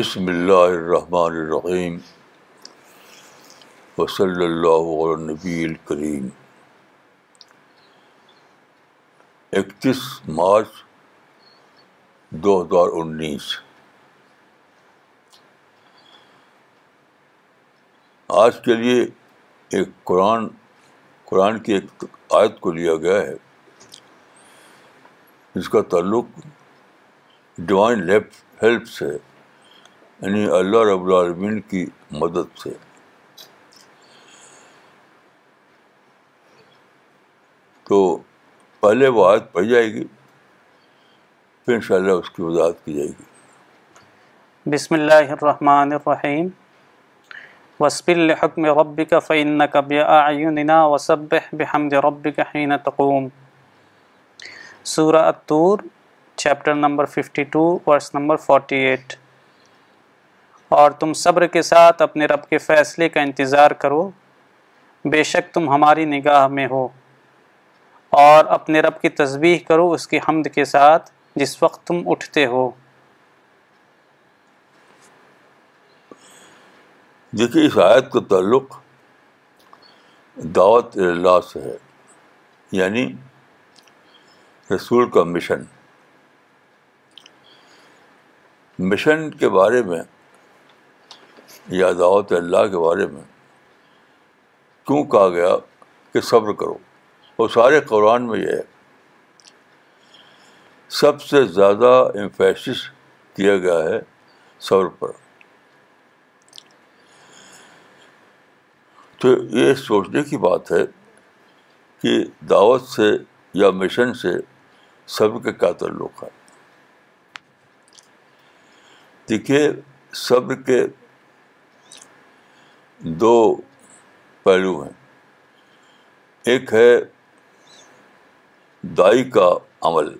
بسم اللہ الرحمن الرحیم وصلی اللہ علیہ نبی الکریم اکتیس مارچ دو ہزار انیس آج کے لیے ایک قرآن قرآن کی ایک آیت کو لیا گیا ہے۔ جس کا تعلق ڈیوائن ہیلپ سے یعنی اللہ رب العالمین کی مدد سے۔ تو پہلے وہ آیت پڑھ جائے گی، پھر ان شاء اللہ اس کی وضاحت کی جائے گی۔ بسم اللہ الرحمن الرحیم۔ وصب الحکم ربک فإنک بأعیننا وسبح بحمد ربک حین تقوم۔ سورہ الطور چیپٹر نمبر 52 ورس نمبر 48 اور تم صبر کے ساتھ اپنے رب کے فیصلے کا انتظار کرو۔ بے شک تم ہماری نگاہ میں ہو۔ اور اپنے رب کی تسبیح کرو اس کی حمد کے ساتھ جس وقت تم اٹھتے ہو۔ دیکھیے، اس آیت کا تعلق دعوت اللہ سے ہے یعنی رسول کا مشن۔ مشن کے بارے میں یا دعوت اللہ کے بارے میں کیوں کہا گیا کہ صبر کرو؟ وہ سارے قرآن میں یہ ہے۔ سب سے زیادہ امفیسس کیا گیا ہے صبر پر۔ تو یہ سوچنے کی بات ہے کہ دعوت سے یا مشن سے صبر کا کیا تعلق ہے؟ دیکھیے، صبر کے دو پہلو ہیں۔ ایک ہے دائی کا عمل۔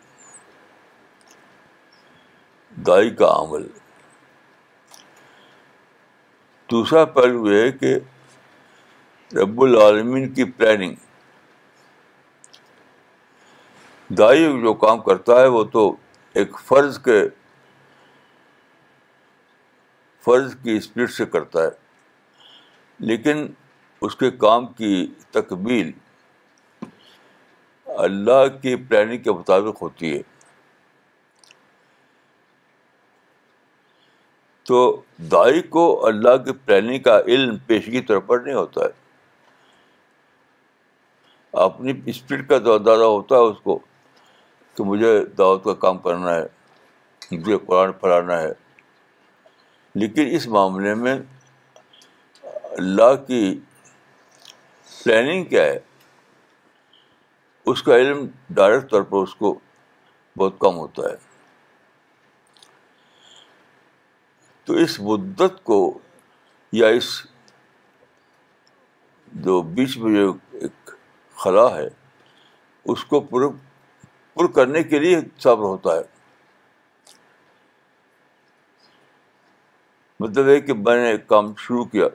دائی کا عمل۔ دوسرا پہلو یہ ہے کہ رب العالمین کی پلاننگ دائی جو کام کرتا ہے وہ تو ایک فرض کے، فرض کی اسپیڈ سے کرتا ہے۔ لیکن اس کے کام کی تکمیل اللہ کی پلاننگ کے مطابق ہوتی ہے۔ تو دائی کو اللہ کی پلاننگ کا علم پیشگی طور پر نہیں ہوتا ہے۔ اپنی اسپیڈ کا اندازہ ہوتا ہے اس کو کہ مجھے دعوت کا کام کرنا ہے، مجھے قرآن پڑھانا ہے۔ لیکن اس معاملے میں اللہ کی پلاننگ کیا ہے، اس کا علم ڈائریکٹ طور پر اس کو بہت کم ہوتا ہے۔ تو اس مدت کو یا اس جو بیچ میں جو ایک خلا ہے، اس کو پر پر کرنے کے لیے صبر ہوتا ہے۔ مطلب ہے کہ میں نے ایک کام شروع کیا۔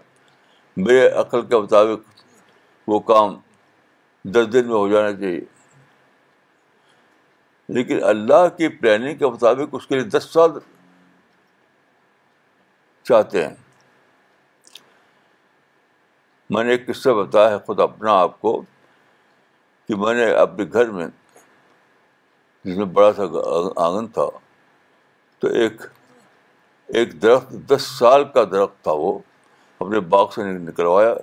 میرے عقل کے مطابق وہ کام دس دن میں ہو جانا چاہیے۔ لیکن اللہ کی پلاننگ کے مطابق اس کے لیے دس سال چاہتے ہیں۔ میں نے ایک قصہ بتایا ہے خود اپنا آپ کو کہ میں نے اپنے گھر میں جس میں بڑا سا آنگن تھا تو ایک ایک درخت دس سال کا درخت تھا وہ۔ اپنے باغ سے نکلوایا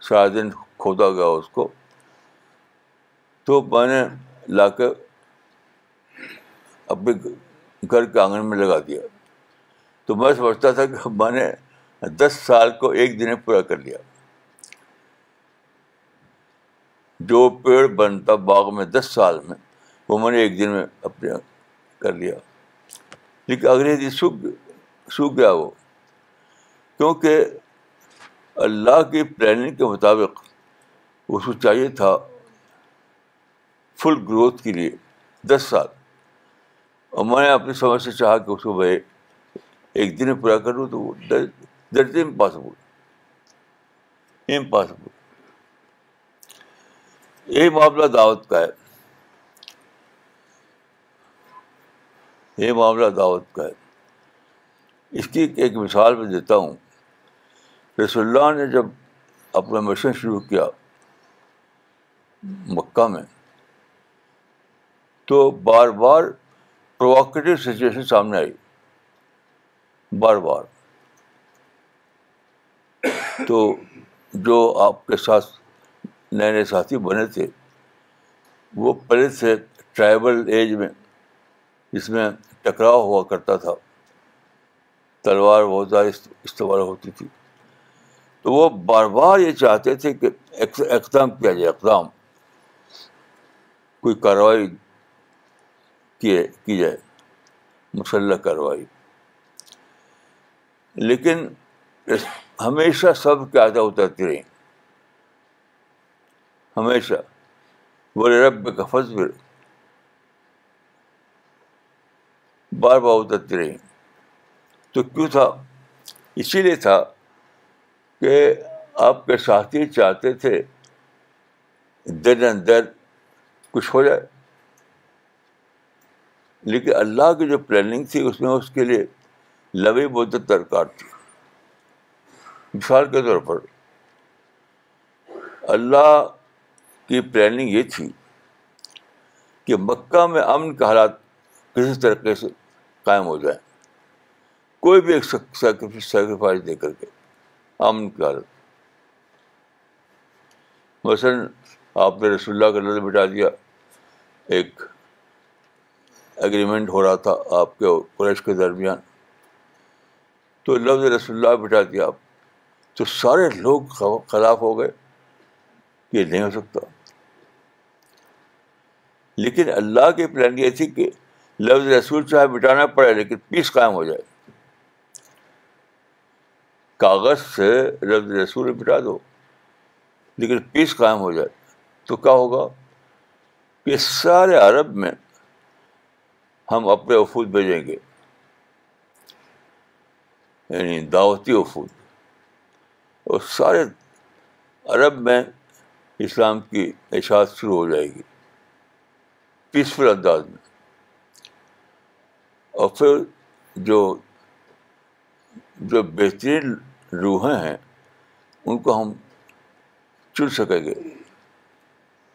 سارا دن کھودا گیا اس کو۔ تو میں نے لا کے اپنے گھر کے آنگن میں لگا دیا۔ تو میں سمجھتا تھا کہ میں نے دس سال کو ایک دن پورا کر لیا۔ جو پیڑ بنتا باغ میں دس سال میں، وہ میں نے ایک دن میں اپنے کر لیا۔ لیکن اگلے دن سوکھ سوکھ گیا وہ۔ کیونکہ اللہ کی پلاننگ کے مطابق اس کو چاہیے تھا فل گروتھ کے لیے، دس سال۔ اور میں نے اپنی سمجھ سے چاہا کہ اس کو میں ایک دن میں پورا کروں تو وہ دیٹ امپاسبل امپاسبل یہی معاملہ دعوت کا ہے۔ یہ معاملہ دعوت کا ہے۔ اس کی ایک مثال میں دیتا ہوں۔ رسول اللہ نے جب اپنا مشن شروع کیا مکہ میں، تو بار بار پروواکیٹو سچویشن سامنے آئی۔ بار بار۔ تو جو آپ کے ساتھ نئے نئے ساتھی بنے تھے، وہ پہلے سے ٹرائبل ایج میں، جس میں ٹکراؤ ہوا کرتا تھا۔ تلوار بہت زیادہ استعمال ہوتی تھی۔ تو وہ بار بار یہ چاہتے تھے کہ اقدام کیا جائے، اقدام۔ کوئی کارروائی کیے، کی جائے، مسلح کارروائی۔ لیکن ہمیشہ سب کی عادت اترتی رہی۔ ہمیشہ۔ بولے، رب کا فضل بار بار اترتی رہی۔ تو کیوں تھا؟ اسی لیے تھا کہ آپ کے ساتھی چاہتے تھے دن اندر کچھ ہو جائے۔ لیکن اللہ کی جو پلاننگ تھی، اس میں اس کے لیے لبی مدت درکار تھی۔ مثال کے طور پر، اللہ کی پلاننگ یہ تھی کہ مکہ میں امن کے حالات کسی طریقے سے قائم ہو جائیں۔ کوئی بھی ایک سیکریفائز دے کر کے۔ امن کی حالت مثلاً آپ نے رسول اللہ کا لفظ بٹا دیا، ایک ایگریمنٹ ہو رہا تھا آپ کے قریش کے درمیان۔ تو لفظ رسول اللہ بٹا دیا آپ۔ تو سارے لوگ خلاف ہو گئے کہ یہ نہیں ہو سکتا۔ لیکن اللہ کی پلان یہ تھی کہ لفظ رسول چاہے مٹانا پڑے، لیکن پیس قائم ہو جائے۔ کاغذ سے لفظ رسول مٹا دو۔ لیکن پیس قائم ہو جائے۔ تو کیا ہوگا؟ کہ سارے عرب میں ہم اپنے وفود بھیجیں گے۔ یعنی دعوتی وفود۔ اور سارے عرب میں اسلام کی اشاعت شروع ہو جائے گی۔ پیسفل انداز میں۔ اور پھر جو جو بہترین روحیں ہیں، ان کو ہم چن سکیں گے۔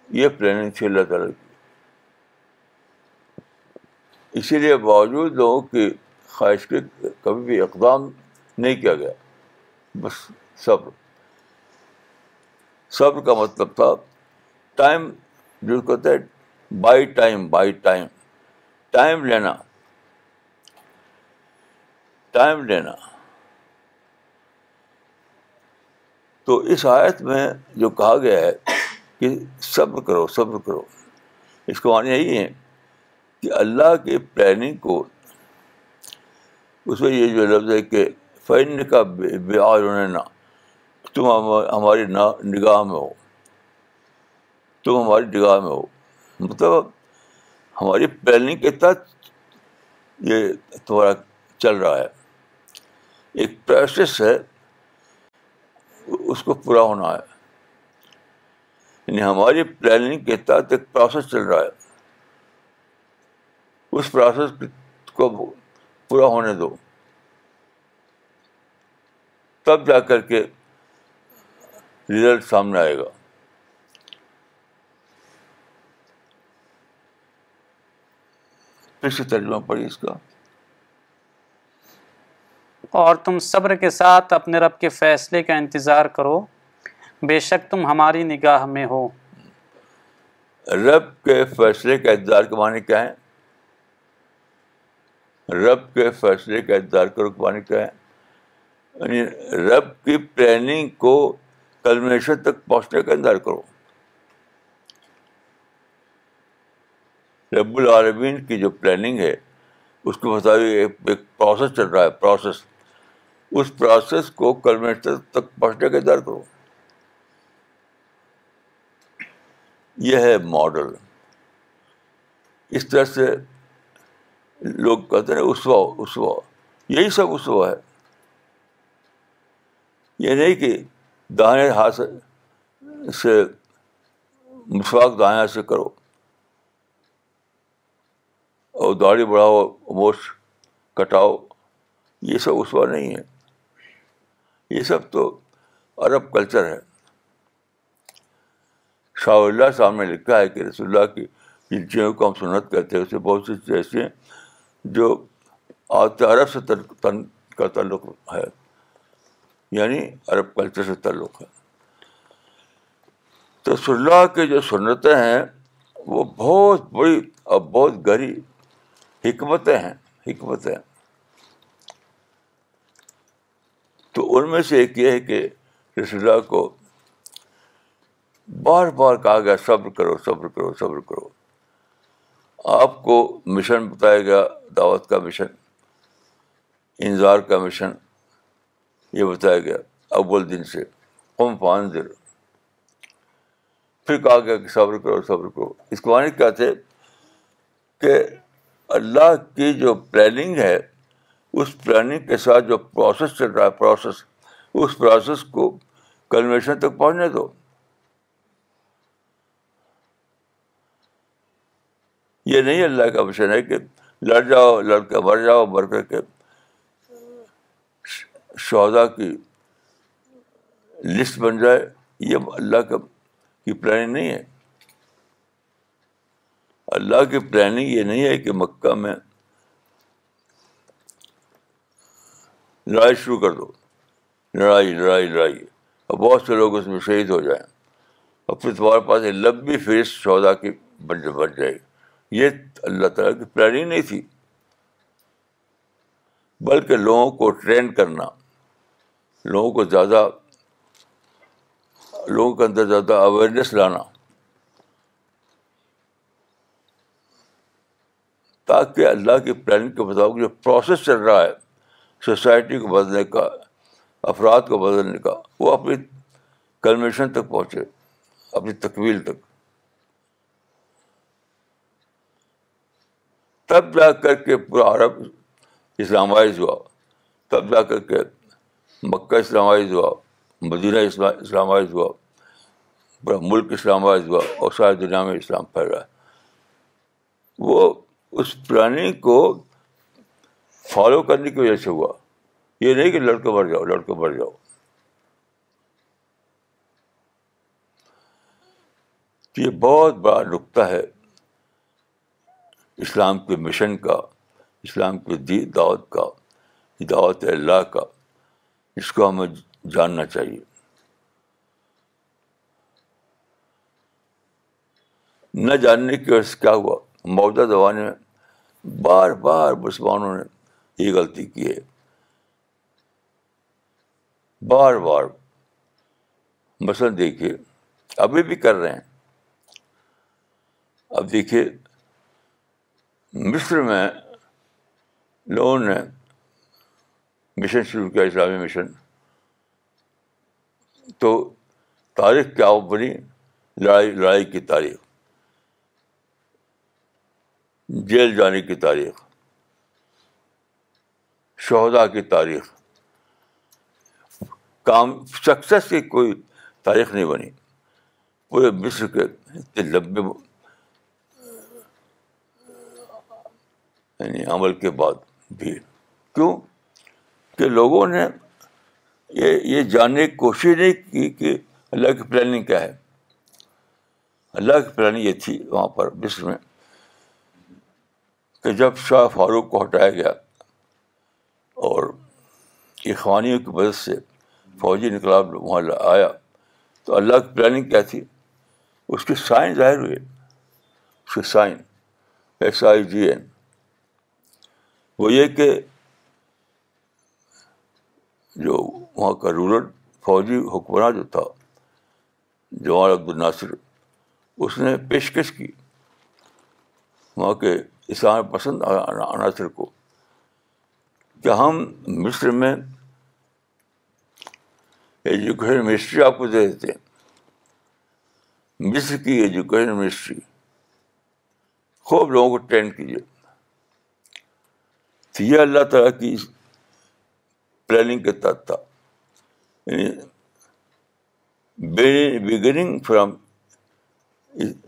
یہ پلاننگ تھی اللہ تعالیٰ۔ کی اسی لیے باوجود لوگوں کی خواہش کے کبھی بھی اقدام نہیں کیا گیا۔ بس صبر۔ صبر کا مطلب تھا، ٹائم جو کہتے ہیں، by time by time. Time لینا۔ ٹائم لینا۔ تو اس آیت میں جو کہا گیا ہے کہ صبر کرو صبر کرو۔ اس کو معنی یہی ہے کہ اللہ کی پلاننگ کو اس میں یہ جو لفظ ہے کہ فین کا بے نا تم ہماری نگاہ میں ہو۔ تم ہماری نگاہ میں ہو۔ مطلب ہماری پلاننگ کے تحت یہ تمہارا چل رہا ہے۔ ایک پروسیس ہے اس کو پورا ہونا ہے۔ یعنی ہماری پلاننگ کے تحت ایک پروسیس چل رہا ہے۔ اس پروسیس کو پورا ہونے دو۔ تب جا کر کے رزلٹ سامنے آئے گا۔ پھر سے ترجمہ پڑی اس کا۔ اور تم صبر کے ساتھ اپنے رب کے فیصلے کا انتظار کرو۔ بے شک تم ہماری نگاہ میں ہو۔ رب کے فیصلے کا انتظار کے معنی کیا ہے؟ رب کے فیصلے کا انتظار کرو کے معنی کیا ہے؟ یعنی رب کی پلاننگ کو کلمیشن تک پہنچنے کا انتظار کرو۔ رب العالمین کی جو پلاننگ ہے، اس کے مطابق ایک پروسیس چل رہا ہے پروسیس اس پروسیس کو کلمیشن تک پہنچنے کا انتظار کرو۔ یہ ہے ماڈل اس طرح سے لوگ کہتے ہیں اسوا اسوا یہی سب اسوا ہے۔ یہ نہیں کہ دائیں ہاتھ سے مسواک دائیں سے کرو۔ اور داڑھی بڑھاؤ موش کٹاؤ، یہ سب اسوا نہیں ہے۔ یہ سب تو عرب کلچر ہے۔ شاہ اللہ صاحب نے لکھا ہے کہ رسول اللہ کی جن چیزوں کو ہم سنت کہتے ہیں اسے بہت سی چیزیں ایسی ہیں جو آتے عرب سے تن، کا تعلق ہے۔ یعنی عرب کلچر سے تعلق ہے۔ تو رسول اللہ کی جو سنتیں ہیں، وہ بہت بڑی اور بہت گہری حکمتیں ہیں، حکمتیں۔ تو ان میں سے ایک یہ ہے کہ رسول اللہ کو بار بار کہا گیا، صبر کرو صبر کرو صبر کرو۔ آپ کو مشن بتایا گیا، دعوت کا مشن انظار کا مشن، یہ بتایا گیا اول دن سے۔ قم فانذر۔ پھر کہا گیا کہ صبر کرو صبر کرو۔ اس کو معنی کیا تھے؟ کہ اللہ کی جو پلاننگ ہے اس پلاننگ کے ساتھ جو پروسیس چل رہا ہے پروسیس اس پروسیس کو کنویشن تک پہنچنے دو۔ یہ نہیں اللہ کا مشن ہے کہ لڑ جاؤ لڑ کے مر جاؤ مر کر کے شہدا کی لسٹ بن جائے۔ یہ اللہ کا کی پلاننگ نہیں ہے۔ اللہ کی پلاننگ یہ نہیں ہے کہ مکہ میں لڑائی شروع کر دو۔ لڑائی لڑائی لڑائی۔ اور بہت سے لوگ اس میں شہید ہو جائیں۔ اور پھر تمہارے پاس ایک لمبی فیس سودا کی بن بن جائے۔ یہ اللہ تعالیٰ کی پلاننگ نہیں تھی۔ بلکہ لوگوں کو ٹرین کرنا۔ لوگوں کو زیادہ، لوگوں کے اندر زیادہ اویئرنیس لانا۔ تاکہ اللہ کی پلاننگ کے مطابق جو پروسیس چل رہا ہے سوسائٹی کو بدلنے کا، افراد کو بدلنے کا، وہ اپنی کنوینشن تک پہنچے، اپنی تکمیل تک۔ تب جا کر کے پورا عرب اسلامائز ہوا، تب جا کر کے مکہ اسلامائز ہوا، مدینہ اسلامائز ہوا، پورا ملک اسلامائز ہوا اور ساری دنیا میں اسلام پھیل رہا ہے۔ وہ اس پلاننگ کو فالو کرنے کی وجہ سے ہوا۔ یہ نہیں کہ لڑکے مر جاؤ، لڑکے مر جاؤ۔ یہ بہت بڑا نقطہ ہے اسلام کے مشن کا، اسلام کے دی دعوت کا، دعوت اللہ کا۔ اس کو ہمیں جاننا چاہیے۔ نہ جاننے کی وجہ سے کیا ہوا؟ موجودہ زمانے میں بار بار مسلمانوں نے یہ غلطی کی ہے۔ بار بار مثلاً دیکھیے، ابھی بھی کر رہے ہیں۔ اب دیکھیے، مصر میں لوگوں نے مشن شروع کیا، اسلامی مشن۔ تو تاریخ کیا بنی؟ لڑائی لڑائی کی تاریخ۔ جیل جانے کی تاریخ۔ شہدا کی تاریخ۔ کام سکسیس کی کوئی تاریخ نہیں بنی۔ پورے مصر کے اتنے لمبے یعنی عمل کے بعد بھی۔ کیوں؟ کہ لوگوں نے یہ یہ جاننے کی کوشش نہیں کی کہ اللہ کی پلاننگ کیا ہے۔ اللہ کی پلاننگ یہ تھی وہاں پر مصر میں کہ جب شاہ فاروق کو ہٹایا گیا اور اخوانیوں کی مدد سے فوجی انقلاب وہاں آیا۔ تو اللہ کی پلاننگ کیا تھی؟ اس کی سائن ظاہر ہوئے۔ اس کی sign S I G N وہ یہ کہ جو وہاں کا رولر فوجی حکمراں جو تھا، جوان عبد الناصر، اس نے پیشکش کی۔ وہاں کے اسلام پسند عناصر کو۔ کہ ہم مصر میں ایجوکیشن منسٹری آپ کو دے دیتے ہیں۔ مصر کی ایجوکیشن منسٹری۔ خوب لوگوں کو ٹرین کیجیے۔ تو یہ اللہ تعالیٰ کی پلاننگ کے تحت تھا۔ بگننگ فرام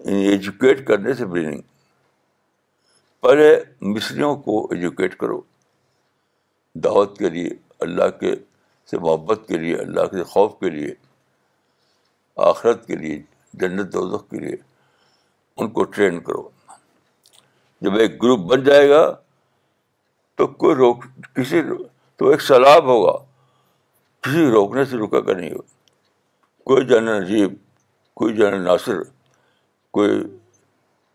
ایجوکیٹ کرنے سے بگننگ پہلے مصریوں کو ایجوکیٹ کرو۔ دعوت کے لیے، اللہ کے سے محبت کے لیے، اللہ کے خوف کے لیے، آخرت کے لیے، جنت دوزخ کے لیے ان کو ٹرین کرو۔ جب ایک گروپ بن جائے گا، تو کوئی روک، کسی تو ایک سیلاب ہوگا۔ کسی روکنے سے رکا کر نہیں ہو کوئی جنرل عجیب کوئی جنرل ناصر، کوئی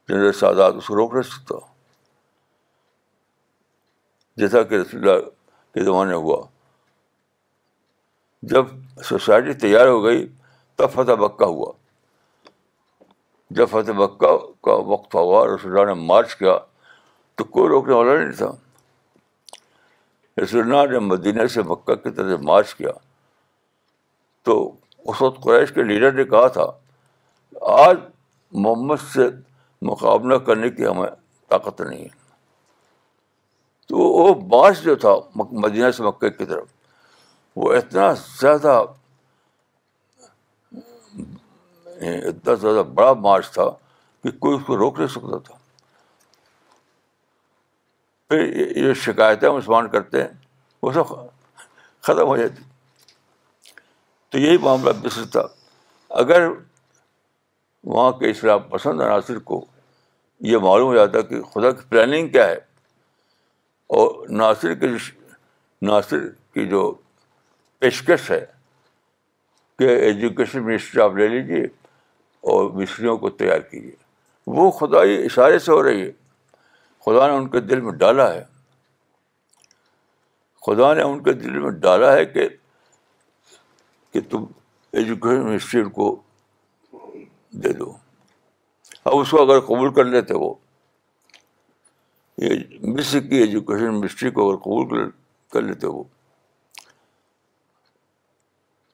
جنرل سادات اس کو روک نہیں سکتا۔ جیسا کہ رسول اللہ کے زمانے ہوا۔ جب سوسائٹی تیار ہو گئی تب فتح مکہ ہوا۔ جب فتح مکہ کا وقت ہوا رسول اللہ نے مارچ کیا تو کوئی روکنے والا نہیں تھا۔ رسول اللہ نے مدینہ سے مکہ کی طرف مارچ کیا۔ تو اس وقت قریش کے لیڈر نے کہا تھا، آج محمد سے مقابلہ کرنے کی ہمیں طاقت نہیں ہے۔ تو وہ مارچ جو تھا مدینہ سے مکہ کی طرف، وہ اتنا زیادہ اتنا زیادہ بڑا مارچ تھا کہ کوئی اس کو روک نہیں سکتا تھا۔ پھر یہ شکایتیں مسلمان کرتے ہیں، وہ سب ختم ہو جاتی۔ تو یہی معاملہ بس تھا۔ اگر وہاں کے اسلام پسند عناصر کو یہ معلوم ہو جاتا کہ خدا کی پلاننگ کیا ہے اور ناصر کے ناصر کی جو پیشکش ہے کہ ایجوکیشن منسٹری آپ لے لیجیے اور مصریوں کو تیار کیجیے وہ خدائی اشارے سے ہو رہی ہے۔ خدا نے ان کے دل میں ڈالا ہے۔ خدا نے ان کے دل میں ڈالا ہے کہ کہ تم ایجوکیشن منسٹری کو دے دو۔ اب اس کو اگر قبول کر لیتے وہ یہ مصر کی ایجوکیشن منسٹری کو اگر قبول کر لیتے وہ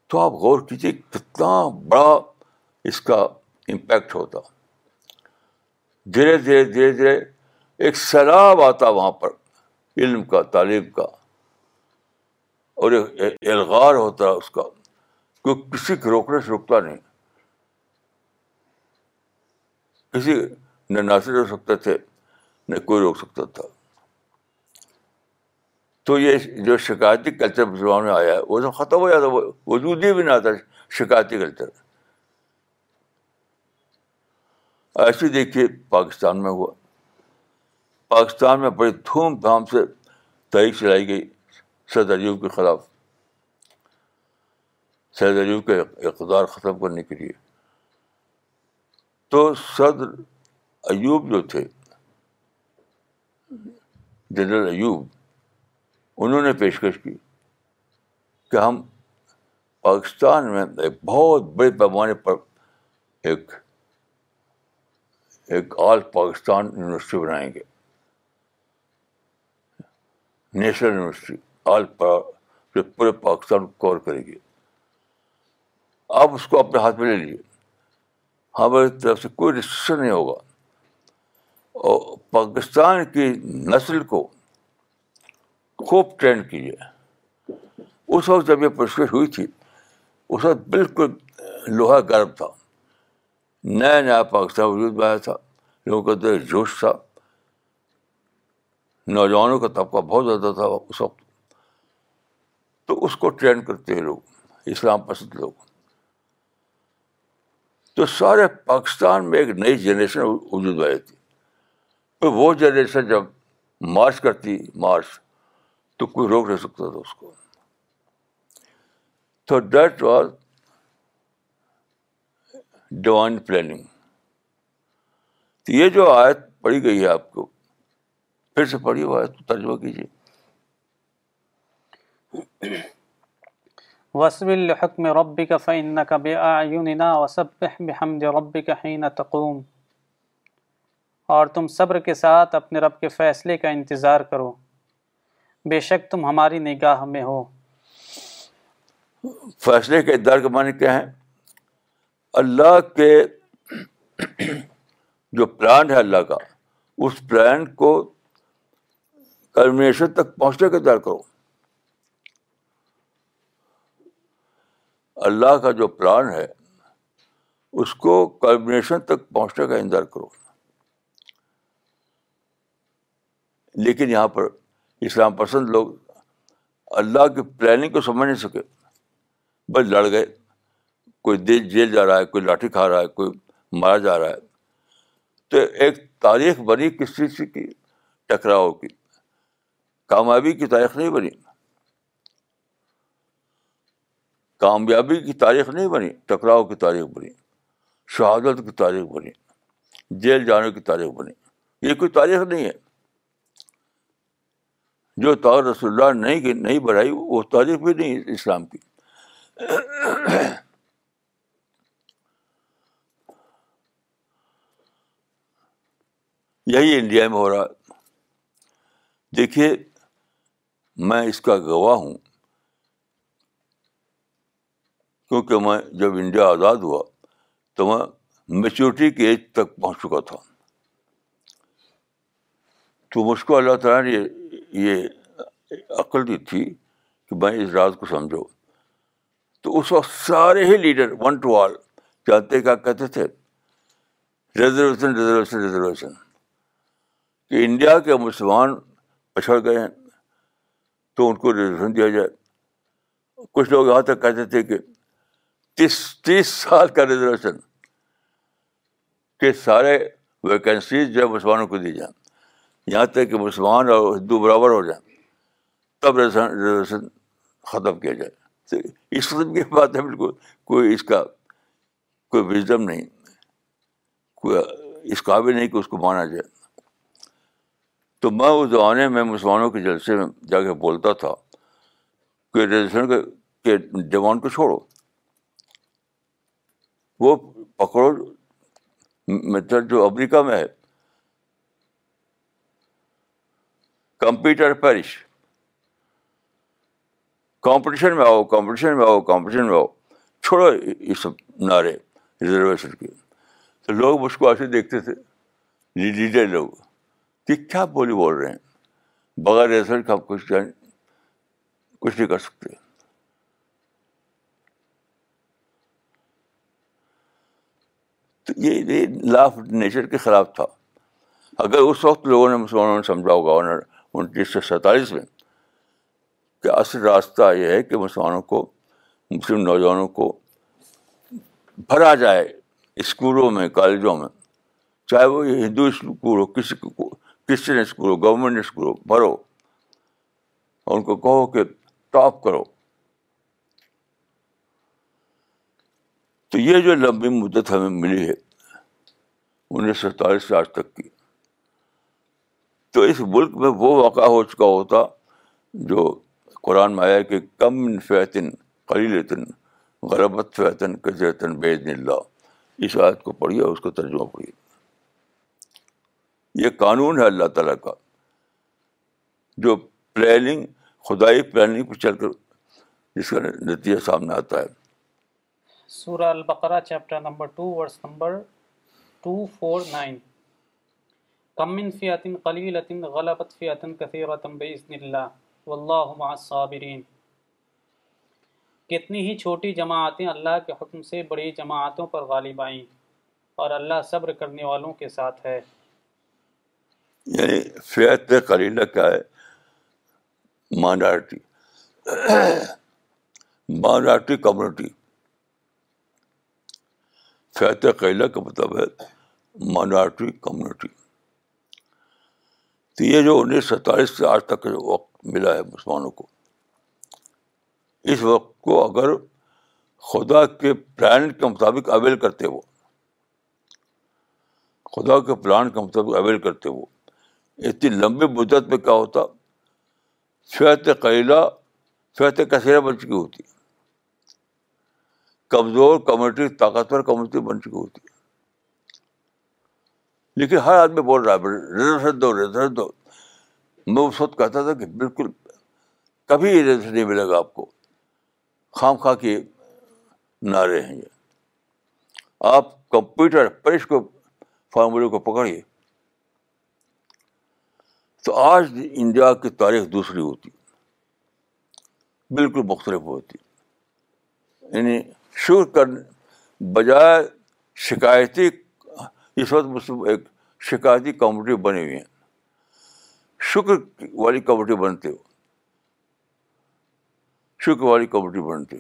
تو آپ غور کیجیے کتنا بڑا اس کا امپیکٹ ہوتا۔ دھیرے دھیرے دھیرے دھیرے ایک سیلاب آتا وہاں پر، علم کا، تعلیم کا، اور ایک الغار ہوتا اس کا۔ کیونکہ کسی کو روکنے سے رکتا نہیں۔ کسی نہ ناصر ہو سکتے تھے نہ کوئی روک سکتا تھا۔ تو یہ جو شکایتی کلچر مسلمان میں آیا ہے، وہ سب ختم ہو جاتا وجود ہی بھی نہ آتا شکایتی کلچر ایسے دیکھیے پاکستان میں ہوا۔ پاکستان میں بڑی دھوم دھام سے تحریک چلائی گئی صدر ایوب کے خلاف۔ صدر ایوب کے اقدار ختم کرنے کے لیے۔ تو صدر ایوب جو تھے جنرل ایوب، انہوں نے پیشکش کی کہ ہم پاکستان میں ایک بہت بڑے پیمانے پر ایک ایک آل پاکستان یونیورسٹی بنائیں گے۔ نیشنل یونیورسٹی، آل جو پورے پاکستان کو کور کرے گی۔ آپ اس کو اپنے ہاتھ میں لے لیجیے ہماری طرف سے کوئی ریسٹرکشن نہیں ہوگا۔ اور پاکستان کی نسل کو خوب ٹرین کیجیے۔ اس وقت جب یہ پیشکش ہوئی تھی، اس وقت بالکل لوہا گرم تھا۔ نیا نیا پاکستان وجود میں آیا تھا۔ لوگوں کا اندر جوش تھا۔ نوجوانوں کا طبقہ بہت زیادہ تھا اس وقت۔ تو اس کو ٹرین کرتے ہیں لوگ، اسلام پسند لوگ۔ تو سارے پاکستان میں ایک نئی جنریشن وجود میں آئی تھی۔ وہ جنریشن جب مارچ کرتی، مارچ، تو کوئی روک نہیں سکتا تھا اس کو۔ تو ڈیٹ واز ڈیوائن پلاننگ۔ تو یہ جو آیت پڑھی گئی ہے آپ کو، پھر سے پڑھی وہ آیت، ترجمہ کیجیے۔ وصب الحکم ربی کا فعن کا بے آیوننا وصب بحمد ربی کا حین تقوم۔ اور تم صبر کے ساتھ اپنے رب کے فیصلے کا انتظار کرو۔ بے شک تم ہماری نگاہ میں ہو۔ فیصلے کے انتظار کے معنی کیا ہے اللہ کے جو پلان ہے اللہ کا، اس پلان کو کلمنیشن تک پہنچنے کا انتظار کرو۔ اللہ کا جو پلان ہے، اس کو کلمنیشن تک پہنچنے کا انتظار کرو۔ لیکن یہاں پر اسلام پسند لوگ اللہ کی پلاننگ کو سمجھ نہیں سکے۔ بس لڑ گئے۔ کوئی دل جیل جا رہا ہے، کوئی لاٹھی کھا رہا ہے، کوئی مارا جا رہا ہے۔ تو ایک تاریخ بنی کس چیز کی؟ ٹکراؤ کی۔ کامیابی کی تاریخ نہیں بنی۔ کامیابی کی تاریخ نہیں بنی، ٹکراؤ کی تاریخ بنی۔ شہادت کی تاریخ بنی۔ جیل جانے کی تاریخ بنی۔ یہ کوئی تاریخ نہیں ہے۔ جو تار رسول اللہ نہیں نہیں بڑھائی، وہ تاریخ بھی نہیں اسلام کی۔ یہی انڈیا میں ہو رہا۔ دیکھیے، میں اس کا گواہ ہوں۔ کیونکہ میں جب انڈیا آزاد ہوا، تو میں میچورٹی کی ایج تک پہنچ چکا تھا۔ تو مجھ کو اللہ تعالیٰ نے یہ عقل دی تھی کہ میں اس راز کو سمجھو۔ تو اس وقت سارے ہی لیڈر ون ٹو آل جانتے کیا کہتے تھے؟ Reservation reservation reservation. کہ انڈیا کے مسلمان پچھڑ گئے ہیں تو ان کو ریزرویشن دیا جائے۔ کچھ لوگ یہاں تک کہتے تھے کہ تیس تیس سال کا ریزرویشن کہ سارے ویکینسیز جو ہے مسلمانوں کو دی جائیں۔ یہاں تک کہ مسلمان اور ہندو برابر ہو جائیں، تب ریزرویشن ختم کیا جائے۔ اس قسم کی بات ہے بالکل کوئی اس کا کوئی وزڈم نہیں، کوئی اس قابل نہیں کہ اس کو مانا جائے۔ تو میں اس زمانے میں مسلمانوں کے جلسے میں جا کے بولتا تھا کہ ریزرویشن کے ڈیمانڈ کو چھوڑو۔ وہ پکڑو۔ میتھڈ جو امریکہ میں ہے کمپیوٹر پیرش کمپٹیشن میں آؤ، کمپٹیشن میں آؤ، کمپٹیشن میں آؤ۔ چھوڑو یہ سب نعرے، ریزرویشن کے۔ تو لوگ مجھ کو ایسے دیکھتے تھے، لیڈر لوگ۔ کہ کیا بولی بول رہے ہیں؟ بغیر ریزرویشن کا کچھ کچھ نہیں کر سکتے۔ تو یہ لا آف نیچر کے خلاف تھا۔ اگر اس وقت لوگوں نے مسلمانوں نے سمجھا ہوگا انیس سو سینتالیس میں۔ کہ اصل راستہ یہ ہے کہ مسلمانوں کو، مسلم نوجوانوں کو بھرا جائے اسکولوں میں، کالجوں میں۔ چاہے وہ ہندو اسکول ہو، کسی کرسچن اسکول ہو، گورنمنٹ اسکول ہو، بھرو۔ اور ان کو کہو کہ ٹاپ کرو۔ تو یہ جو لمبی مدت ہمیں ملی ہے، انیس سو سینتالیس سے آج تک کی۔ تو اس ملک میں وہ واقعہ ہو چکا ہوتا جو قرآن میں آیا کہ کم فیطن قلیلتن، غربت فیطن کثرتن بید اللہ۔ اس آیت کو پڑھیے اس کو ترجمہ پڑھیے۔ یہ قانون ہے اللہ تعالیٰ کا، جو پلاننگ خدائی پلاننگ پہ چل کر جس کا نتیجہ سامنے آتا ہے۔ سورہ البقرہ chapter number two verse number two four nine کم من فیاتن قلیلتن غلبت فیاتن کثیرتن بیزن اللہ واللہ مع الصابرین کتنی ہی چھوٹی جماعتیں اللہ کے حکم سے بڑی جماعتوں پر غالب آئیں اور اللہ صبر کرنے والوں کے ساتھ ہے۔ یعنی فیت قلیلہ کیا ہے۔ مائنارٹی مائنارٹی کمیونٹی فیت قلیلہ کا مطلب ہے مائنارٹی کمیونٹی تو یہ جو انیس سو سینتالیس سے آج تک جو وقت ملا ہے مسلمانوں کو، اس وقت کو اگر خدا کے پلان کے مطابق اویل کرتے وہ، خدا کے پلان کے مطابق اویل کرتے وہ، اتنی لمبی مدت میں کیا ہوتا؟ فیت قیلا فیت کثیرہ بن چکی ہوتی، کمزور کمیونٹی، طاقتور کمیونٹی بن چکی ہوتی۔ لیکن ہر آدمی بول رہا ہے ریزرویشن دو ریزرویشن دو۔ میں اس وقت کہتا تھا کہ بالکل کبھی ریزرویشن نہیں ملے گا آپ کو۔ خام خواہ کے نعرے ہیں یہ۔ آپ کمپیوٹر پر اس کو فارمولے کو پکڑیے۔ تو آج انڈیا کی تاریخ دوسری ہوتی۔ بالکل مختلف ہوتی۔ یعنی شکر کر بجائے شکایتی اس وقت ایک شکایتی کمیونٹی بنی ہوئی ہیں۔ شکر والی کمیونٹی بنتے ہو۔ شکر والی کمیونٹی بنتی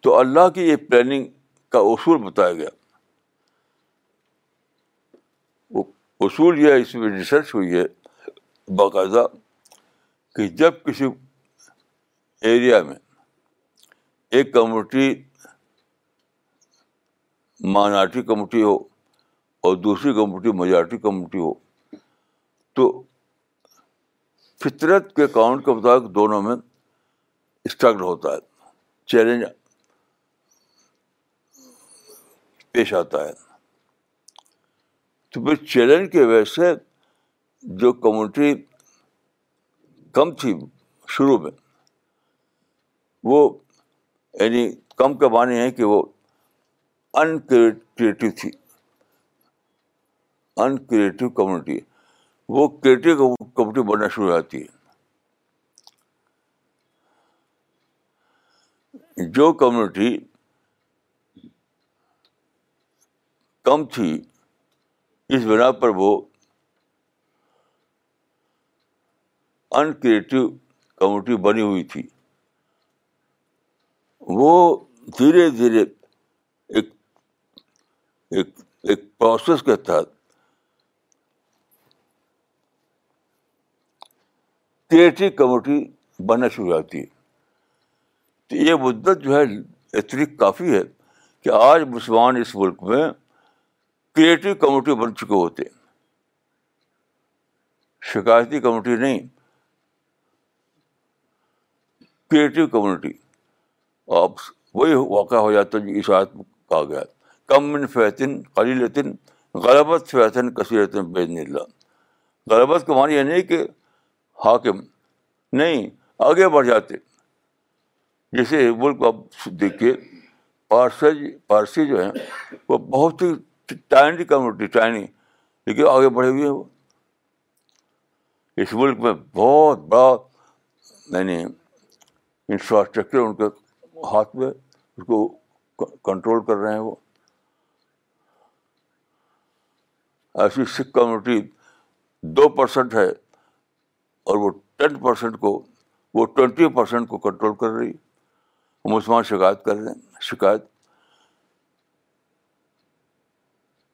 تو اللہ کی یہ پلاننگ کا اصول بتایا گیا۔ اصول یہ ہے، اس میں ریسرچ ہوئی ہے باقاعدہ کہ جب کسی ایریا میں ایک کمیونٹی مائنارٹی کمیونٹی ہو اور دوسری کمیونٹی میجارٹی کمیونٹی ہو۔ تو فطرت کے اکاؤنٹ کے مطابق دونوں میں اسٹرگل ہوتا ہے چیلنج پیش آتا ہے۔ تو پھر چیلنج کی وجہ سے جو کمیونٹی کم تھی شروع میں، وہ یعنی کم کے معنی ہے کہ وہ ان کریٹو تھی ان کریٹو کمیونٹی وہ کریٹو کمیونٹی بننا شروع ہو جاتی ہے۔ جو کمیونٹی کم تھی، اس بنا پر وہ ان کریٹو کمیونٹی بنی ہوئی تھی۔ وہ دھیرے دھیرے ایک ایک ایک پروسیس کے تحت کریٹو کمیونٹی بننا شروع ہو جاتی ہے۔ تو یہ مدت جو ہے اتنی کافی ہے کہ آج مسلمان اس ملک میں کریٹو کمیونٹی بن چکے ہوتے شکایتی کمیونٹی نہیں کریٹو کمیونٹی۔ آپ وہی واقع ہو جاتا جو اس آیت کہا گیا کم من فیطن خلیلتن غلبت فیطن کثیرت بے اللہ۔ غلبت کا معنی یہ نہیں کہ حاکم، نہیں، آگے بڑھ جاتے۔ جیسے ملک آپ دیکھیے، پارسی پارسی جو ہیں، وہ بہت ہی ٹائنی کمیونٹی، ٹائنی، لیکن آگے بڑھے ہوئے ہیں وہ۔ اس ملک میں بہت بڑا یعنی انفراسٹرکچر ان کے ہاتھ میں، اس کو کنٹرول کر رہے ہیں وہ۔ ایسی سکھ کمیونٹی دو پرسینٹ ہے اور وہ ٹین پرسینٹ کو، وہ ٹوینٹی پرسینٹ کو کنٹرول کر رہی مسلمان شکایت کر رہے ہیں، شکایت۔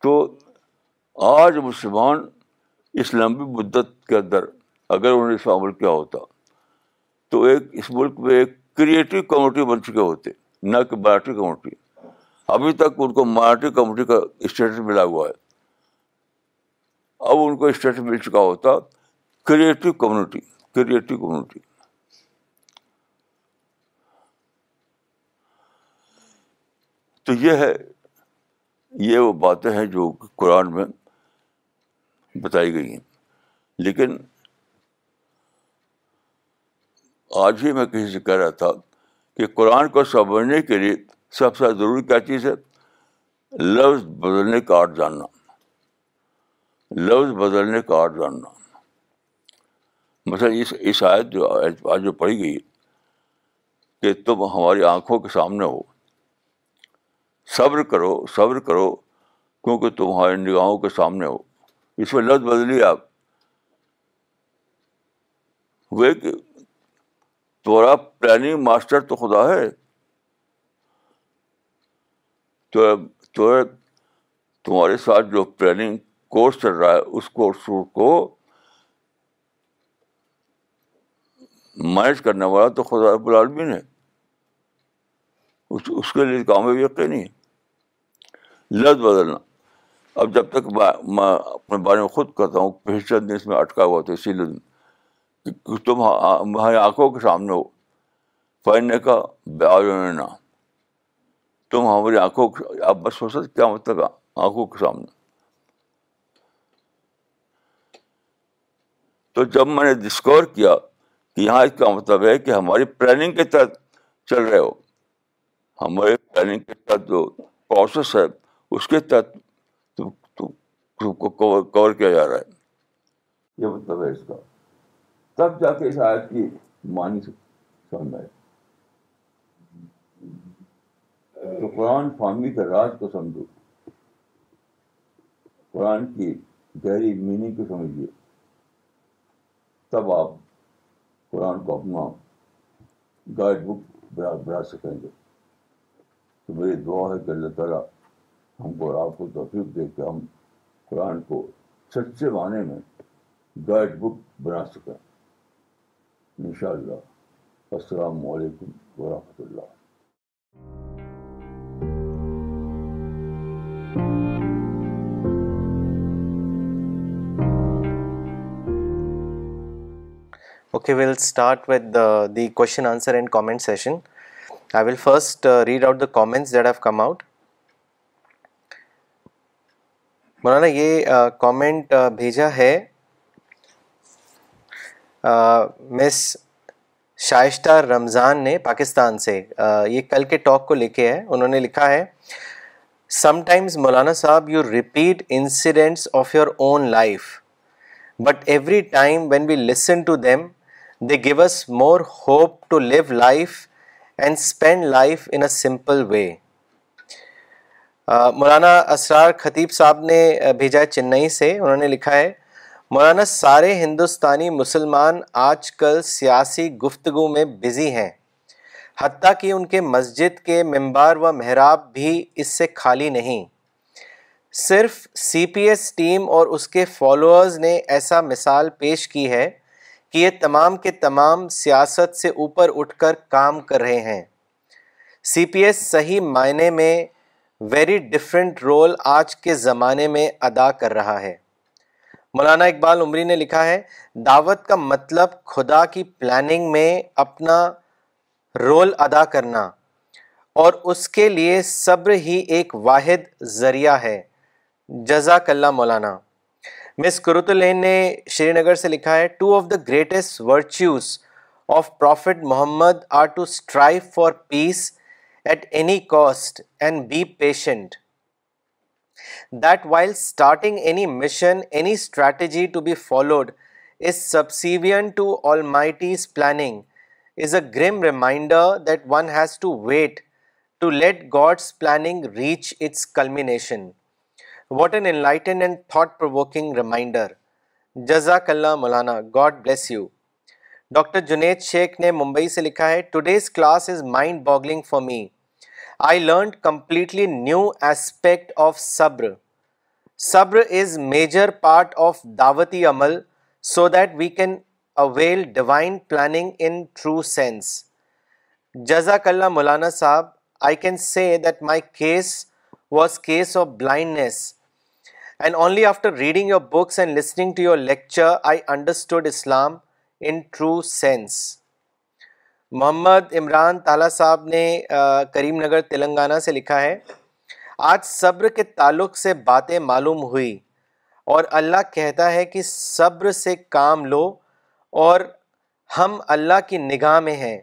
تو آج مسلمان اس لمبی مدت کے اندر اگر انہوں نے اس میں عمل کیا ہوتا، تو ایک اس ملک میں ایک کریٹو کمیونٹی بن چکے ہوتے، نہ کہ مراٹھی کمیونٹی۔ ابھی تک ان کو مراٹھی کمیونٹی کا اسٹیٹس ملا ہوا ہے۔ اب ان کو اسٹیٹس مل چکا ہوتا کریٹو کمیونٹی کریٹو کمیونٹی۔ تو یہ ہے، یہ وہ باتیں ہیں جو قرآن میں بتائی گئی ہیں۔ لیکن آج ہی میں کسی سے کہہ رہا تھا کہ قرآن کو سمجھنے کے لیے سب سے ضروری کیا چیز ہے؟ لفظ بدلنے کا آرٹ جاننا۔ لفظ بدلنے کا آرٹ جاننا مثلاً اس اس آیت جو آج جو پڑھی گئی کہ تم ہماری آنکھوں کے سامنے ہو۔ صبر کرو صبر کرو کیونکہ تمہارے نگاہوں کے سامنے ہو۔ اس میں لفظ بدلی آپ۔ وہ کہ تمہارا پلاننگ ماسٹر تو خدا ہے۔ تو تمہارے ساتھ جو پلاننگ کورس چل رہا ہے، اس کورس کو مینج کرنے والا تو خدا رب العالمین ہے۔ اس کے لیے کام بھی یقینی ہے۔ لفظ بدلنا۔ اب جب تک میں اپنے بارے میں خود کرتا ہوں، پچھلے دن اس میں اٹکا ہوا تھا، اسی لیے تم ہاں، ہماری آنکھوں کے سامنے ہو۔ پہننے کا بیانا تم ہماری آنکھوں آپ بس سوچ سکتے کیا مطلب آنکھوں کے سامنے تو جب میں نے ڈسکور کیا کہ یہاں اس کا مطلب ہے کہ ہماری پلاننگ کے تحت چل رہے ہو، ہمارے پلاننگ کے تحت جو پروسیس ہے، اس کے تحت تم کو کور کیا جا رہا ہے۔ یہ مطلب ہے اس کا۔ تب جا کے اس آیت کی معنی سمجھ آئے تو قرآن فہمی کے راز کو سمجھو۔ قرآن کی گہری میننگ کو سمجھیے۔ تب آپ قرآن کو اپنا گائیڈ بک بنا بنا سکیں گے۔ تو میری دعا ہے کہ اللہ تعالیٰ ہم کو اور آپ کو توفیق دے کہ ہم قرآن کو سچے معنی میں گائیڈ بک بنا سکیں۔ ان شاء اللہ السلام علیکم ورحمۃ اللہ۔ Okay, we'll start with the the question, answer and comment session. I will first uh, read out the comments that have come out. مولانا یہ کامنٹ بھیجا ہے مس شائشتہ رمضان نے پاکستان سے یہ کل کے ٹاک کو لے کے ہے انہوں نے لکھا ہے سم ٹائمز مولانا صاحب you repeat incidents of your own life but every time when we listen to them they give us more hope to live life and spend life in a simple way Maulana Israr Khatib صاحب نے بھیجا ہے چنئی سے انہوں نے لکھا ہے مولانا سارے ہندوستانی مسلمان آج کل سیاسی گفتگو میں بزی ہیں حتیٰ کہ ان کے مسجد کے ممبار و محراب بھی اس سے خالی نہیں صرف سی پی ایس ٹیم اور اس کے فالوورز نے ایسا مثال پیش کی ہے کہ یہ تمام کے تمام سیاست سے اوپر اٹھ کر کام کر رہے ہیں۔ سی پی ایس صحیح معنی میں ویری ڈفرینٹ رول آج کے زمانے میں ادا کر رہا ہے۔ مولانا اقبال عمری نے لکھا ہے، دعوت کا مطلب خدا کی پلاننگ میں اپنا رول ادا کرنا، اور اس کے لیے صبر ہی ایک واحد ذریعہ ہے۔ جزاک اللہ مولانا۔ مس کرت الین نے شری نگر سے لکھا ہے two of the greatest virtues of Prophet Muhammad are to strive for peace at any cost and be patient that while starting any mission any strategy to be followed is subservient to almighty's planning is a grim reminder that one has to wait to let God's planning reach its culmination what an enlightening and thought provoking reminder جزاک اللہ مولانا God bless you doctor Junaid Shaikh نے ممبئی سے لکھا ہے today's class is mind boggling for me I learn completely new aspect of صبر صبر is major part of دعوتی عمل so that we can avail divine planning in true sense جزاک اللہ مولانا صاحب I can say that my case was case of blindness and only after reading your books and listening to your lecture I understood Islam in true sense Muhammad Imran Tala صاحب نے کریم نگر تلنگانہ سے لکھا ہے، آج صبر کے تعلق سے باتیں معلوم ہوئی اور اللہ کہتا ہے کہ صبر سے کام لو اور ہم اللہ کی نگاہ میں ہیں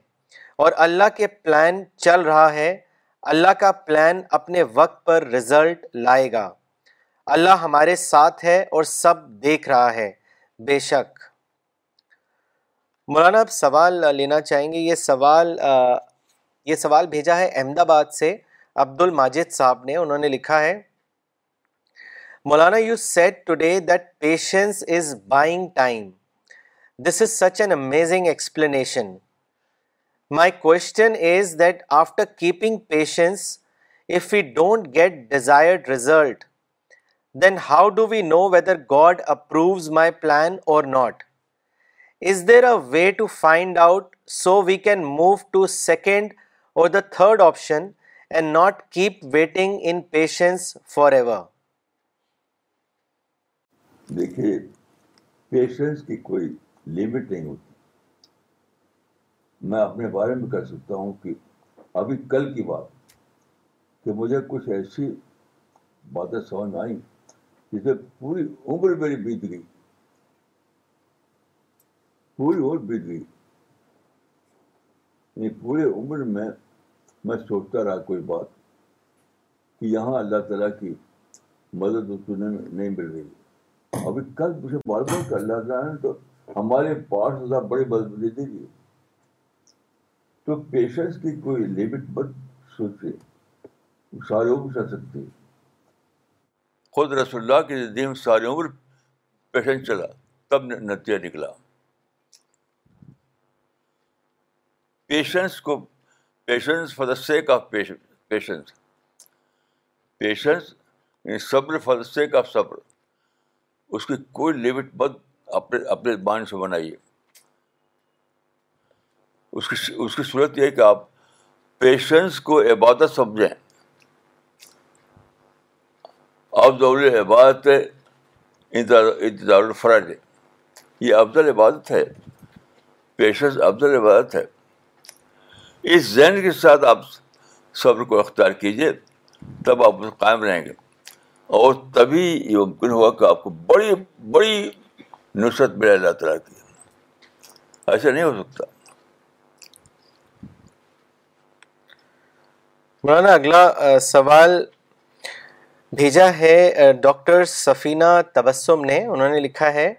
اور اللہ کے پلان چل رہا ہے۔ اللہ کا پلان اپنے وقت پر رزلٹ لائے گا. اللہ ہمارے ساتھ ہے اور سب دیکھ رہا ہے۔ بے شک۔ مولانا آپ سوال لینا چاہیں گے۔ یہ سوال یہ سوال بھیجا ہے احمد آباد سے۔ عبد الماجد صاحب نے، انہوں نے لکھا ہے۔ مولانا you said today that patience is buying time this is such an amazing explanation my question is that after keeping patience if you don't get desired result then how do we know whether God approves my plan or not is there a way to find out so we can move to second or the third option and not keep waiting in patience forever دیکھیے patience کی کوئی limit نہیں ہوتی۔ میں اپنے بارے میں کہہ سکتا ہوں کہ ابھی کل کی بات کہ مجھے کچھ ایسی باتیں سمجھ آئیں۔ جسے پوری عمر میری بیت گئی پوری عمر بیت گئی یعنی پورے عمر میں میں سوچتا رہا کوئی بات کہ یہاں اللہ تعالیٰ کی مدد نہیں مل رہی ابھی کل مجھے معلوم کہ اللہ تعالیٰ نے تو ہمارے پاس سے بڑی مدد دے دی تو پیشنس کی کوئی لمٹ مت سوچے ساری عمر چل سکتے خود رسول اللہ کی دین ساری عمر پیشنس چلا، تب نتیجہ نکلا۔ پیشنس کو، patience for the sake of patience patience یعنی صبر فار دا سیک آف صبر۔ اس کی کوئی لمٹ مت اپنے اپنے مائنڈ سے بنائیے۔ اس کی اس کی صورت یہ ہے کہ آپ پیشنس کو عبادت سمجھیں۔ افضل عبادت ہے، انتظار الفرج یہ افضل عبادت ہے پیشنس افضل عبادت ہے۔ اس ذہن کے ساتھ آپ صبر کو اختیار کیجیے تب آپ قائم رہیں گے۔ اور تبھی یہ ممکن ہوگا کہ آپ کو بڑی بڑی نصرت ملے اللہ تعالیٰ کی۔ ایسا نہیں ہو سکتا۔ مولانا، اگلا سوال بھیجا ہے ڈاکٹر سفینہ تبسم نے۔ انہوں نے لکھا ہے،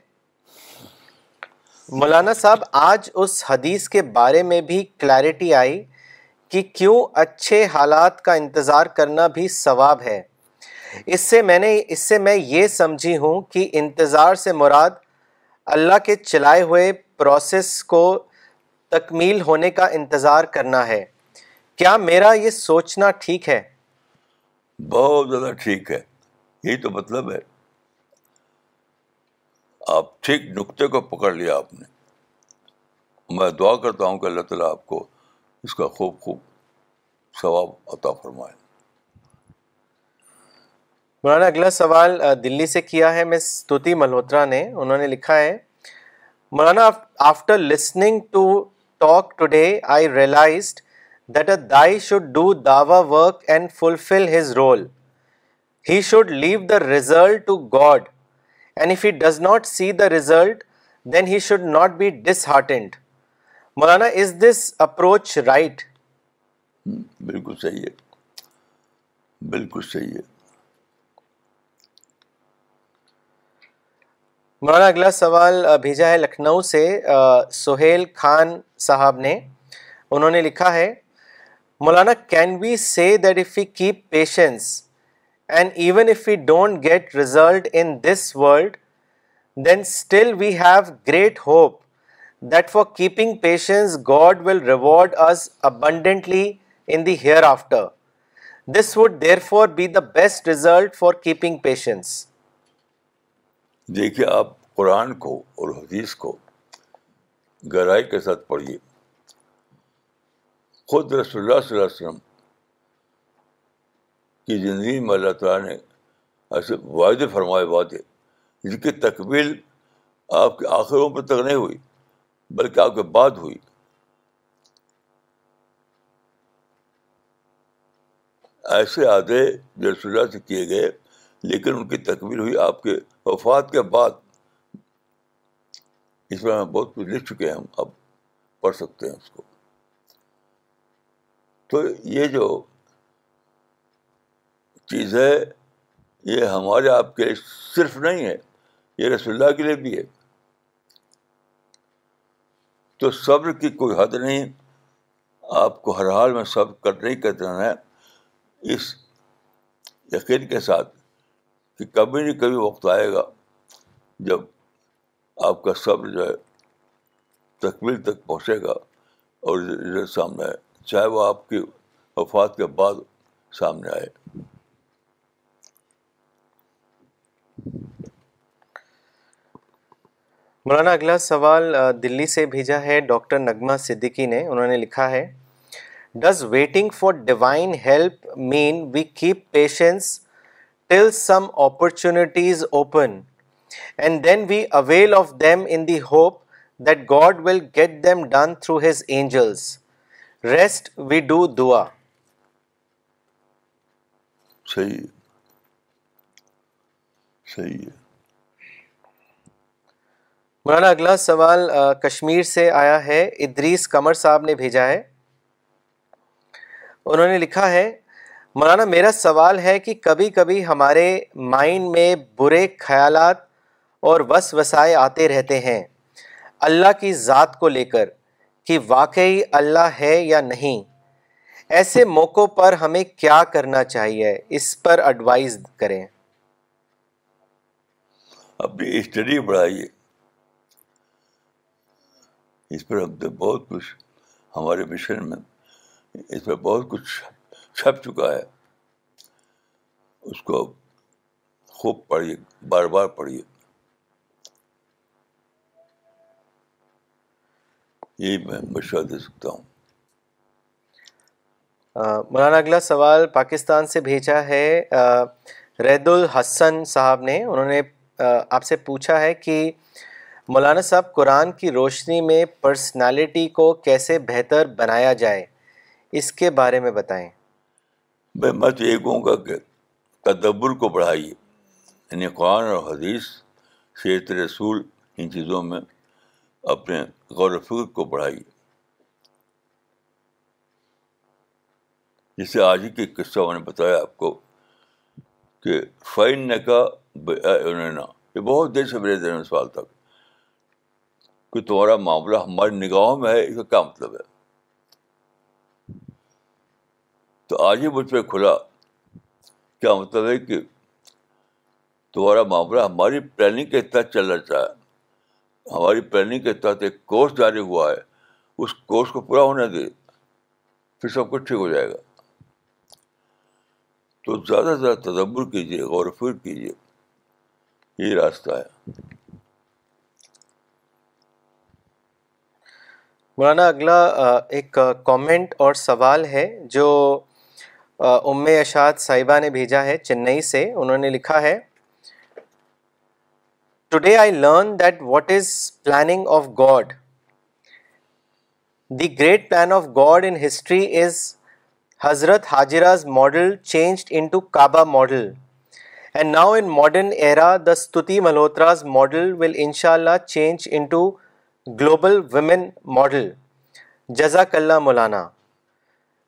مولانا صاحب، آج اس حدیث کے بارے میں بھی کلیرٹی آئی کہ کیوں اچھے حالات کا انتظار کرنا بھی ثواب ہے۔ اس سے میں نے، اس سے میں یہ سمجھی ہوں کہ انتظار سے مراد اللہ کے چلائے ہوئے پروسیس کو تکمیل ہونے کا انتظار کرنا ہے۔ کیا میرا یہ سوچنا ٹھیک ہے؟ بہت زیادہ ٹھیک ہے۔ یہی تو مطلب ہے۔ آپ ٹھیک نقطے کو پکڑ لیا آپ نے۔ میں دعا کرتا ہوں کہ اللہ تعالیٰ آپ کو اس کا خوب خوب ثواب عطا فرمائے۔ مولانا، اگلا سوال دلی سے کیا ہے؟ مس استوتی ملہوترا نے، انہوں نے لکھا ہے، مولانا after listening to talk today, I realized that a دائی should do Dawa work and fulfil his role he should leave the result to God and if does not see the result then he should not be disheartened Maulana is this approach right بالکل صحیح ہے بالکل صحیح ہے مولانا اگلا سوال بھیجا ہے لکھنؤ سے سہیل خان صاحب نے انہوں نے لکھا ہے مولانا can we say that if you keep patience and even if you don't get result in this world then still we have great hope that for keeping patience God will reward us abundantly in the hereafter this would therefore be the best result for keeping patience دیکھیے، آپ قرآن کو اور حدیث کو گہرائی کے ساتھ پڑھیے۔ خود رسول اللہ صلی اللہ علیہ وسلم کی زندگی میں اللہ تعالیٰ نے ایسے وعدے فرمائے وعدے جن کی تکمیل آپ کے آخروں پر تک نہیں ہوئی، بلکہ آپ کے بعد ہوئی۔ ایسے آدھے جو رسول اللہ سے کیے گئے، لیکن ان کی تکمیل ہوئی۔ آپ کے وفات کے بعد اس میں ہم بہت کچھ لکھ چکے ہیں ہم اب پڑھ سکتے ہیں اس کو۔ تو یہ جو چیز ہے، یہ ہمارے آپ کے صرف نہیں ہے، یہ رسول اللہ کے لیے بھی ہے۔ تو صبر کی کوئی حد نہیں، آپ کو ہر حال میں صبر کر، نہیں کرتے ہے اس یقین کے ساتھ کہ کبھی نہیں کبھی وقت آئے گا جب آپ کا صبر جو ہے تکمیل تک پہنچے گا اور سامنے ہے چاہے وہ آپ کی وفات کے بعد سامنے آئے۔ مولانا، اگلا سوال دلی سے بھیجا ہے ڈاکٹر نگما صدیقی نے۔ انہوں نے لکھا ہے does waiting for divine help mean we keep patience till some opportunities open and then we avail of them in the hope that God will get them done through his angels rest we do دعا صحیح صحیح ہے۔ مولانا اگلا سوال کشمیر سے آیا ہے۔ ادریس کمر صاحب نے بھیجا ہے۔ انہوں نے لکھا ہے مولانا میرا سوال ہے کہ کبھی کبھی ہمارے مائنڈ میں برے خیالات اور وس وسائے آتے رہتے ہیں۔ اللہ کی ذات کو لے کر۔ کہ واقعی اللہ ہے یا نہیں۔ ایسے موقعوں پر ہمیں کیا کرنا چاہیے؟ اس پر ایڈوائز کریں۔ اپنی اسٹڈی بڑھائیے۔ اس پر ہم تو بہت کچھ ہمارے مشن میں اس میں بہت کچھ چھپ چکا ہے۔ اس کو خوب پڑھیے، بار بار پڑھیے۔ یہی میں مشورہ دے سکتا ہوں۔ مولانا اگلا سوال پاکستان سے بھیجا ہے۔ رید الحسن صاحب نے انہوں نے آپ سے پوچھا ہے کہ مولانا صاحب قرآن کی روشنی میں پرسنالٹی کو کیسے بہتر بنایا جائے اس کے بارے میں بتائیں۔ میں میں تو یہ کہوں گا کہ تدبر کو بڑھائیے۔ یعنی قرآن اور حدیث سیرت رسول ان چیزوں میں اپنے غور و فکر کو بڑھائیے۔ جسے آج ہی کے قصہ میں نے بتایا آپ کو کہ فائن نے کا یہ بہت دیر سے میرے دن میں سوال تک کہ تمہارا معاملہ ہماری نگاہوں میں ہے، اس کا کیا مطلب ہے؟ تو آج ہی مجھ پہ کھلا کیا مطلب ہے کہ تمہارا معاملہ ہماری پلاننگ کے تحت چلنا چاہے ہماری پلاننگ کے تحت ایک کورس جاری ہوا ہے۔ اس کورس کو پورا ہونے دے، پھر سب کچھ ٹھیک ہو جائے گا۔ تو زیادہ سے زیادہ تدبر کیجیے، غور و فکر کیجیے۔ یہی راستہ ہے۔ مولانا، اگلا ایک کامنٹ اور سوال ہے جو ام اشاد صاحبہ نے بھیجا ہے چنئی سے۔ انہوں نے لکھا ہے today I learn that what is planning of God the great plan of God in history is حضرت Hajra's model changed into Kaaba model and now in modern era the Stuti Malhotra's model will ان شاء اللہ change into global women model جزاک اللہ مولانا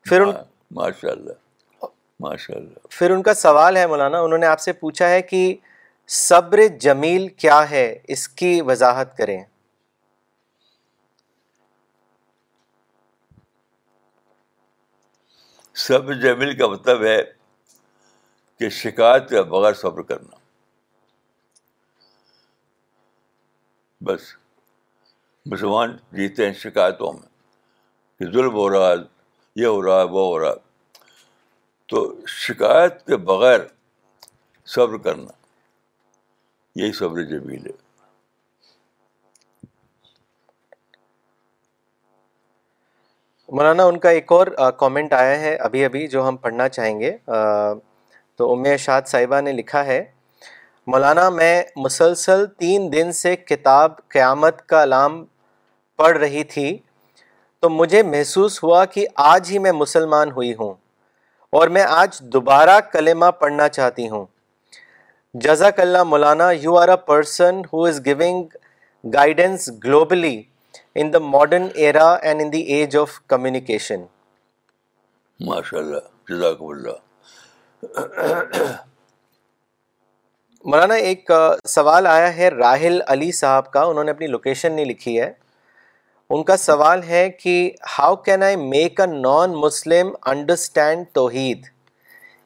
پھر ان ماشاء اللہ ماشاء اللہ پھر ان کا سوال ہے مولانا انہوں نے آپ سے پوچھا ہے کہ صبر جمیل کیا ہے؟ اس کی وضاحت کریں۔ صبر جمیل کا مطلب ہے کہ شکایت کے بغیر صبر کرنا۔ بس، مسلمان جیتے ہیں شکایتوں میں کہ ظلم ہو رہا ہے، یہ ہو رہا ہے، وہ ہو رہا ہے۔ تو شکایت کے بغیر صبر کرنا۔ یہی صبر جمیل ہے۔ مولانا، ان کا ایک اور کامنٹ آیا ہے ابھی ابھی جو ہم پڑھنا چاہیں گے۔ تو ام اشاد صاحبہ نے لکھا ہے، مولانا، میں مسلسل تین دن سے کتاب قیامت کا علام پڑھ رہی تھی، تو مجھے محسوس ہوا کہ آج ہی میں مسلمان ہوئی ہوں اور میں آج دوبارہ کلمہ پڑھنا چاہتی ہوں۔ جزاک اللہ مولانا you are a person who is giving guidance globally in the modern era and in the age of communication ماشاء اللہ جزاک اللہ مولانا ایک سوال آیا ہے راہل علی صاحب کا انہوں نے اپنی لوکیشن نہیں لکھی ہے ان کا سوال ہے کہ how can I make a non Muslim understand توحید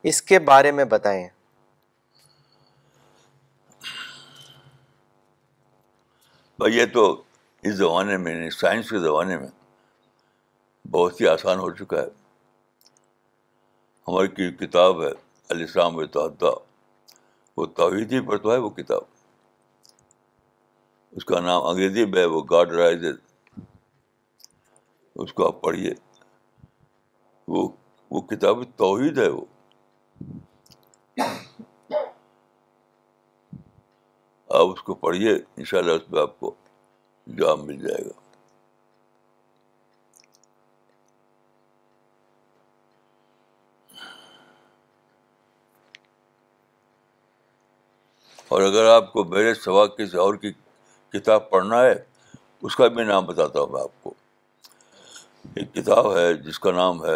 اس کے بارے میں بتائیں بھائی، یہ تو اس زمانے میں سائنس کے زمانے میں بہت ہی آسان ہو چکا ہے۔ ہماری کتاب ہے الاسلام تحدہ وہ توحیدی پر تو ہے، وہ کتاب۔ اس کا نام انگریزی میں ہے، وہ گاڈ رائز اس کو آپ پڑھیے۔ وہ وہ کتاب توحید ہے، وہ۔ آپ اس کو پڑھیے ان شاء اللہ اس پہ آپ کو جواب مل جائے گا۔ اور اگر آپ کو میرے سوا کسی اور کی کتاب پڑھنا ہے، اس کا بھی نام بتاتا ہوں میں آپ کو۔ ایک کتاب ہے جس کا نام ہے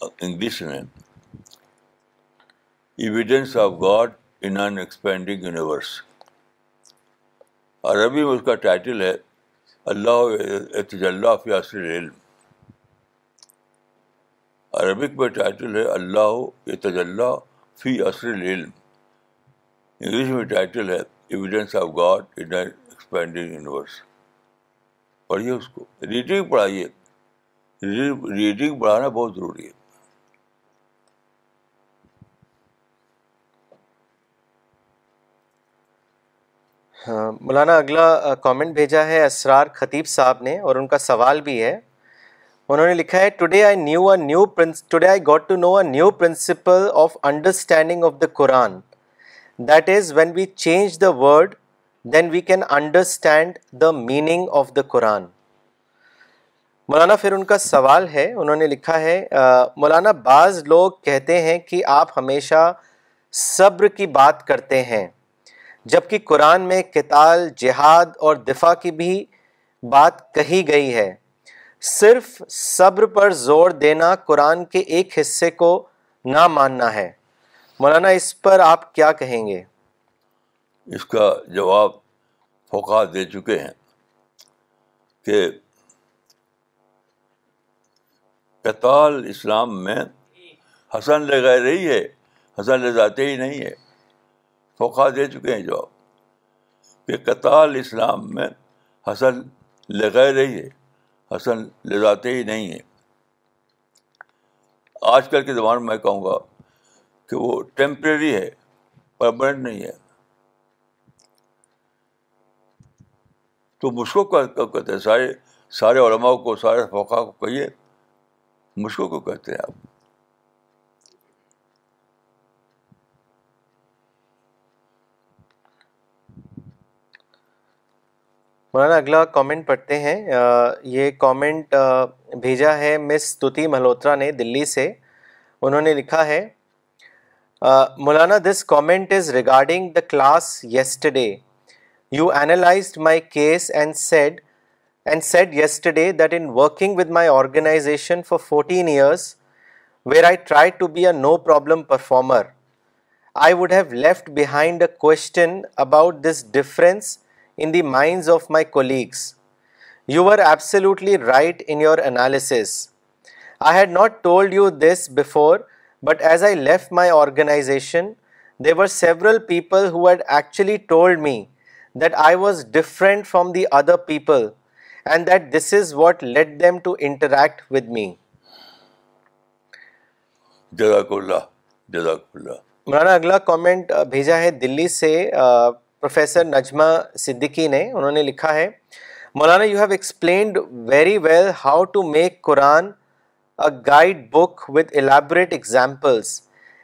انگلش میں evidence of God in an expanding universe عربی میں اس کا ٹائٹل ہے، اللہ تجلّہ فی عصر علم عربک میں ٹائٹل ہے، اللہ تجلّہ فی عصر علم انگلش میں ٹائٹل ہے evidence of God in expanding universe پڑھیے اس کو۔ ریڈنگ پڑھائیے۔ ریڈنگ بڑھانا بہت ضروری ہے۔ ہاں، مولانا اگلا کامنٹ بھیجا ہے اسرار خطیب صاحب نے اور ان کا سوال بھی ہے۔ انہوں نے لکھا ہے today I knew a new today I got to know a new principle of understanding of the Quran that is when we change the word then we can understand the meaning of the Quran مولانا، پھر ان کا سوال ہے۔ انہوں نے لکھا ہے مولانا، بعض لوگ کہتے ہیں کہ آپ ہمیشہ صبر کی بات کرتے ہیں۔ جبکہ قرآن میں کتال جہاد اور دفاع کی بھی بات کہی گئی ہے۔ صرف صبر پر زور دینا قرآن کے ایک حصے کو نہ ماننا ہے۔ مولانا، اس پر آپ کیا کہیں گے؟ اس کا جواب فوقا دے چکے ہیں کہ کتال اسلام میں حسن لگائے رہی ہے، حسن لے جاتے ہی نہیں ہے۔ فوقا دے چکے ہیں جواب کہ کتال اسلام میں حسن لگائے رہی ہے، حسن لے جاتے ہی نہیں ہے آج کل کے زمانے میں کہوں گا کہ وہ ٹیمپریری ہے پرماننٹ نہیں ہے۔ تو مشکو کہتے ہیں؟ سارے سارے علماء کو، سارے فوقا کو کہیے، مشکو کو کہتے ہیں آپ۔ مولانا، اگلا کامنٹ پڑھتے ہیں۔ یہ کامنٹ بھیجا ہے مس توتی ملہوترا نے دلی سے۔ انہوں نے لکھا ہے مولانا this comment is regarding the class yesterday you analysed my case and said and said yesterday that in working with my organisation for fourteen years where I try to be a no problem performer I would have left behind a question about this difference in the minds of my colleagues you are absolutely right in your analysis I had not told you this before but as I left my organisation they were several people who had actually told me that I was divergent from the other people and that this is what let them to interact with me جزاک اللہ جزاک اللہ مولانا اگلا comment بھیجا ہے دلی سے professor Najma Siddiqui نے، انہوں نے لکھا ہے، مولانا you have explained very well how to make Quran a guide book with elaborate examples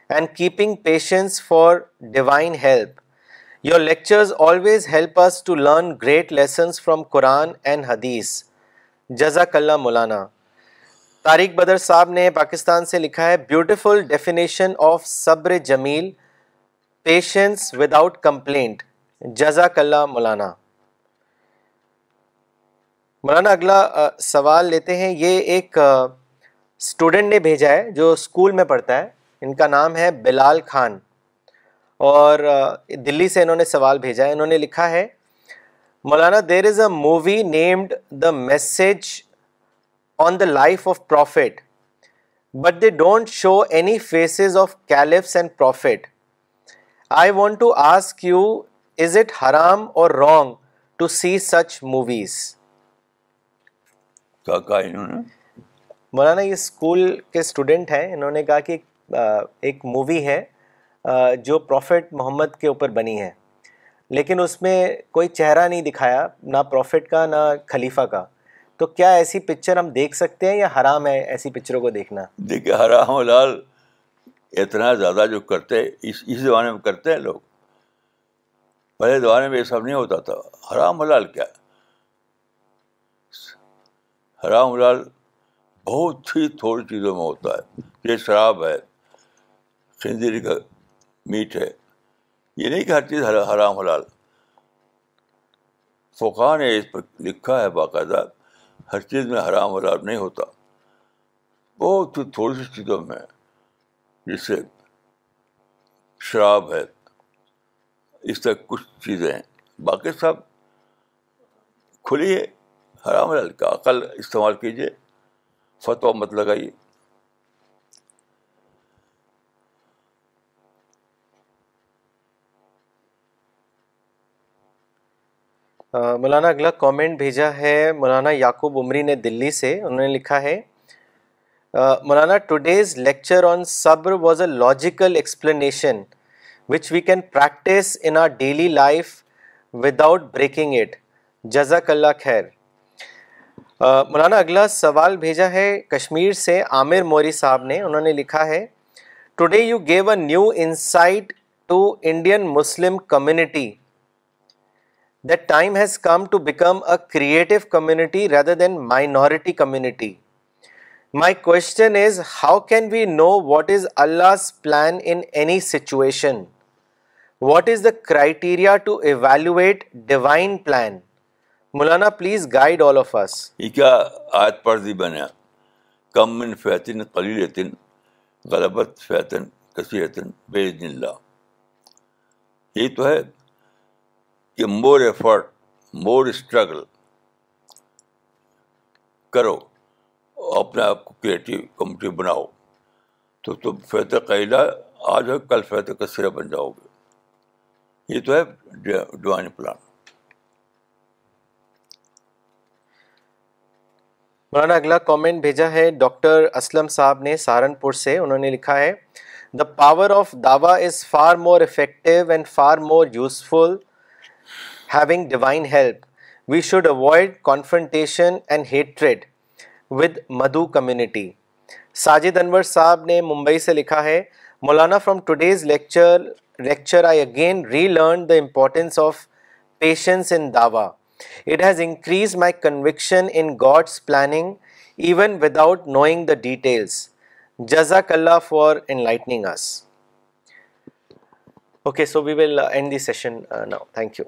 and keeping patience for divine help your lectures always help us to learn great lessons from Quran and حدیث جزاک اللہ مولانا طارق بدر صاحب نے پاکستان سے لکھا ہے beautiful definition of صبر جمیل پیشنس وداؤٹ کمپلینٹ جزاک اللہ مولانا۔ مولانا، اگلا سوال لیتے ہیں۔ یہ ایک اسٹوڈنٹ نے بھیجا ہے جو اسکول میں پڑھتا ہے۔ ان کا نام ہے بلال خان۔ اور دلی سے انہوں نے سوال بھیجا ہے۔ انہوں نے لکھا ہے، مولانا there is a movie named the message on the life of Prophet but they don't show any faces of caliphs and Prophet I want to ask you is it حرام or wrong to see such movies مولانا یہ school کے student ہیں انہوں نے کہا کہ ایک movie ہے جو پروفٹ محمد کے اوپر بنی ہے۔ لیکن اس میں کوئی چہرہ نہیں دکھایا نہ پروفٹ کا نہ خلیفہ کا۔ تو کیا ایسی پکچر ہم دیکھ سکتے ہیں یا حرام ہے ایسی پکچروں کو دیکھنا؟ دیکھیے حرام لال اتنا زیادہ جو کرتے اس اس زمانے میں کرتے ہیں لوگ۔ پہلے زمانے میں یہ سب نہیں ہوتا تھا۔ حرام حلال کیا؟ حرام حلال بہت ہی تھوڑی چیزوں میں ہوتا ہے۔ یہ شراب ہے، خنزیری کا میٹ ہے۔ یہ نہیں کہ ہر چیز حرام حلال۔ فوقا نے اس پر لکھا ہے باقاعدہ، ہر چیز میں حرام حلال نہیں ہوتا۔ بہت ہی تھوڑی سی چیزوں میں جس سے شراب ہے۔ اس طرح کچھ چیزیں ہیں۔ باقی سب کھلی ہے حرام حلال کا عقل استعمال کیجیے فتو مت لگائیے۔ مولانا اگلا کامنٹ بھیجا ہے مولانا یعقوب عمری نے دلی سے انہوں نے لکھا ہے۔ Uh, Maulana, today's lecture on sabr was a logical explanation which we can practice in our daily life without breaking it. Jazakallah khair. Uh, مولانا اگلا سوال بھیجا ہے کشمیر سے عامر موری صاحب نے، انہوں نے لکھا ہے today you gave a new insight to Indian Muslim community that time has come to become a creative community rather than minority community my question is how can we know what is Allah plan in any situation what is the criteria to evaluate divine plan Maulana please guide all of us یہ کیا آیت پڑھ دی بنے کم من فیتن قلیلتن غلبت فیتن کثیرتن بے اللہ یہ تو ہے کہ مور ایفرٹ مور اسٹرگل کرو اپنے آپ کو کریٹیو کمیٹیو بناؤ۔ تو تم فیت قیلہ آج ہو کل فیت کثیرہ بن جاؤ گے۔ یہ تو ہے ڈیوائن پلان۔ مولانا، اگلا کامنٹ بھیجا ہے ڈاکٹر اسلم صاحب نے سہارنپور سے، انہوں نے لکھا ہے the power of Dawa is far more effective and far more useful having divine help we should avoid confrontation and hatred with Madhu community Sajid Anwar صاحب نے ممبئی سے لکھا ہے مولانا from today's lecture lecture I again relearn the importance of patience in Dawa it has increase my conviction in God's planning even without knowing the details جزاک اللہ for enlightening us okay so we will end the session now thank you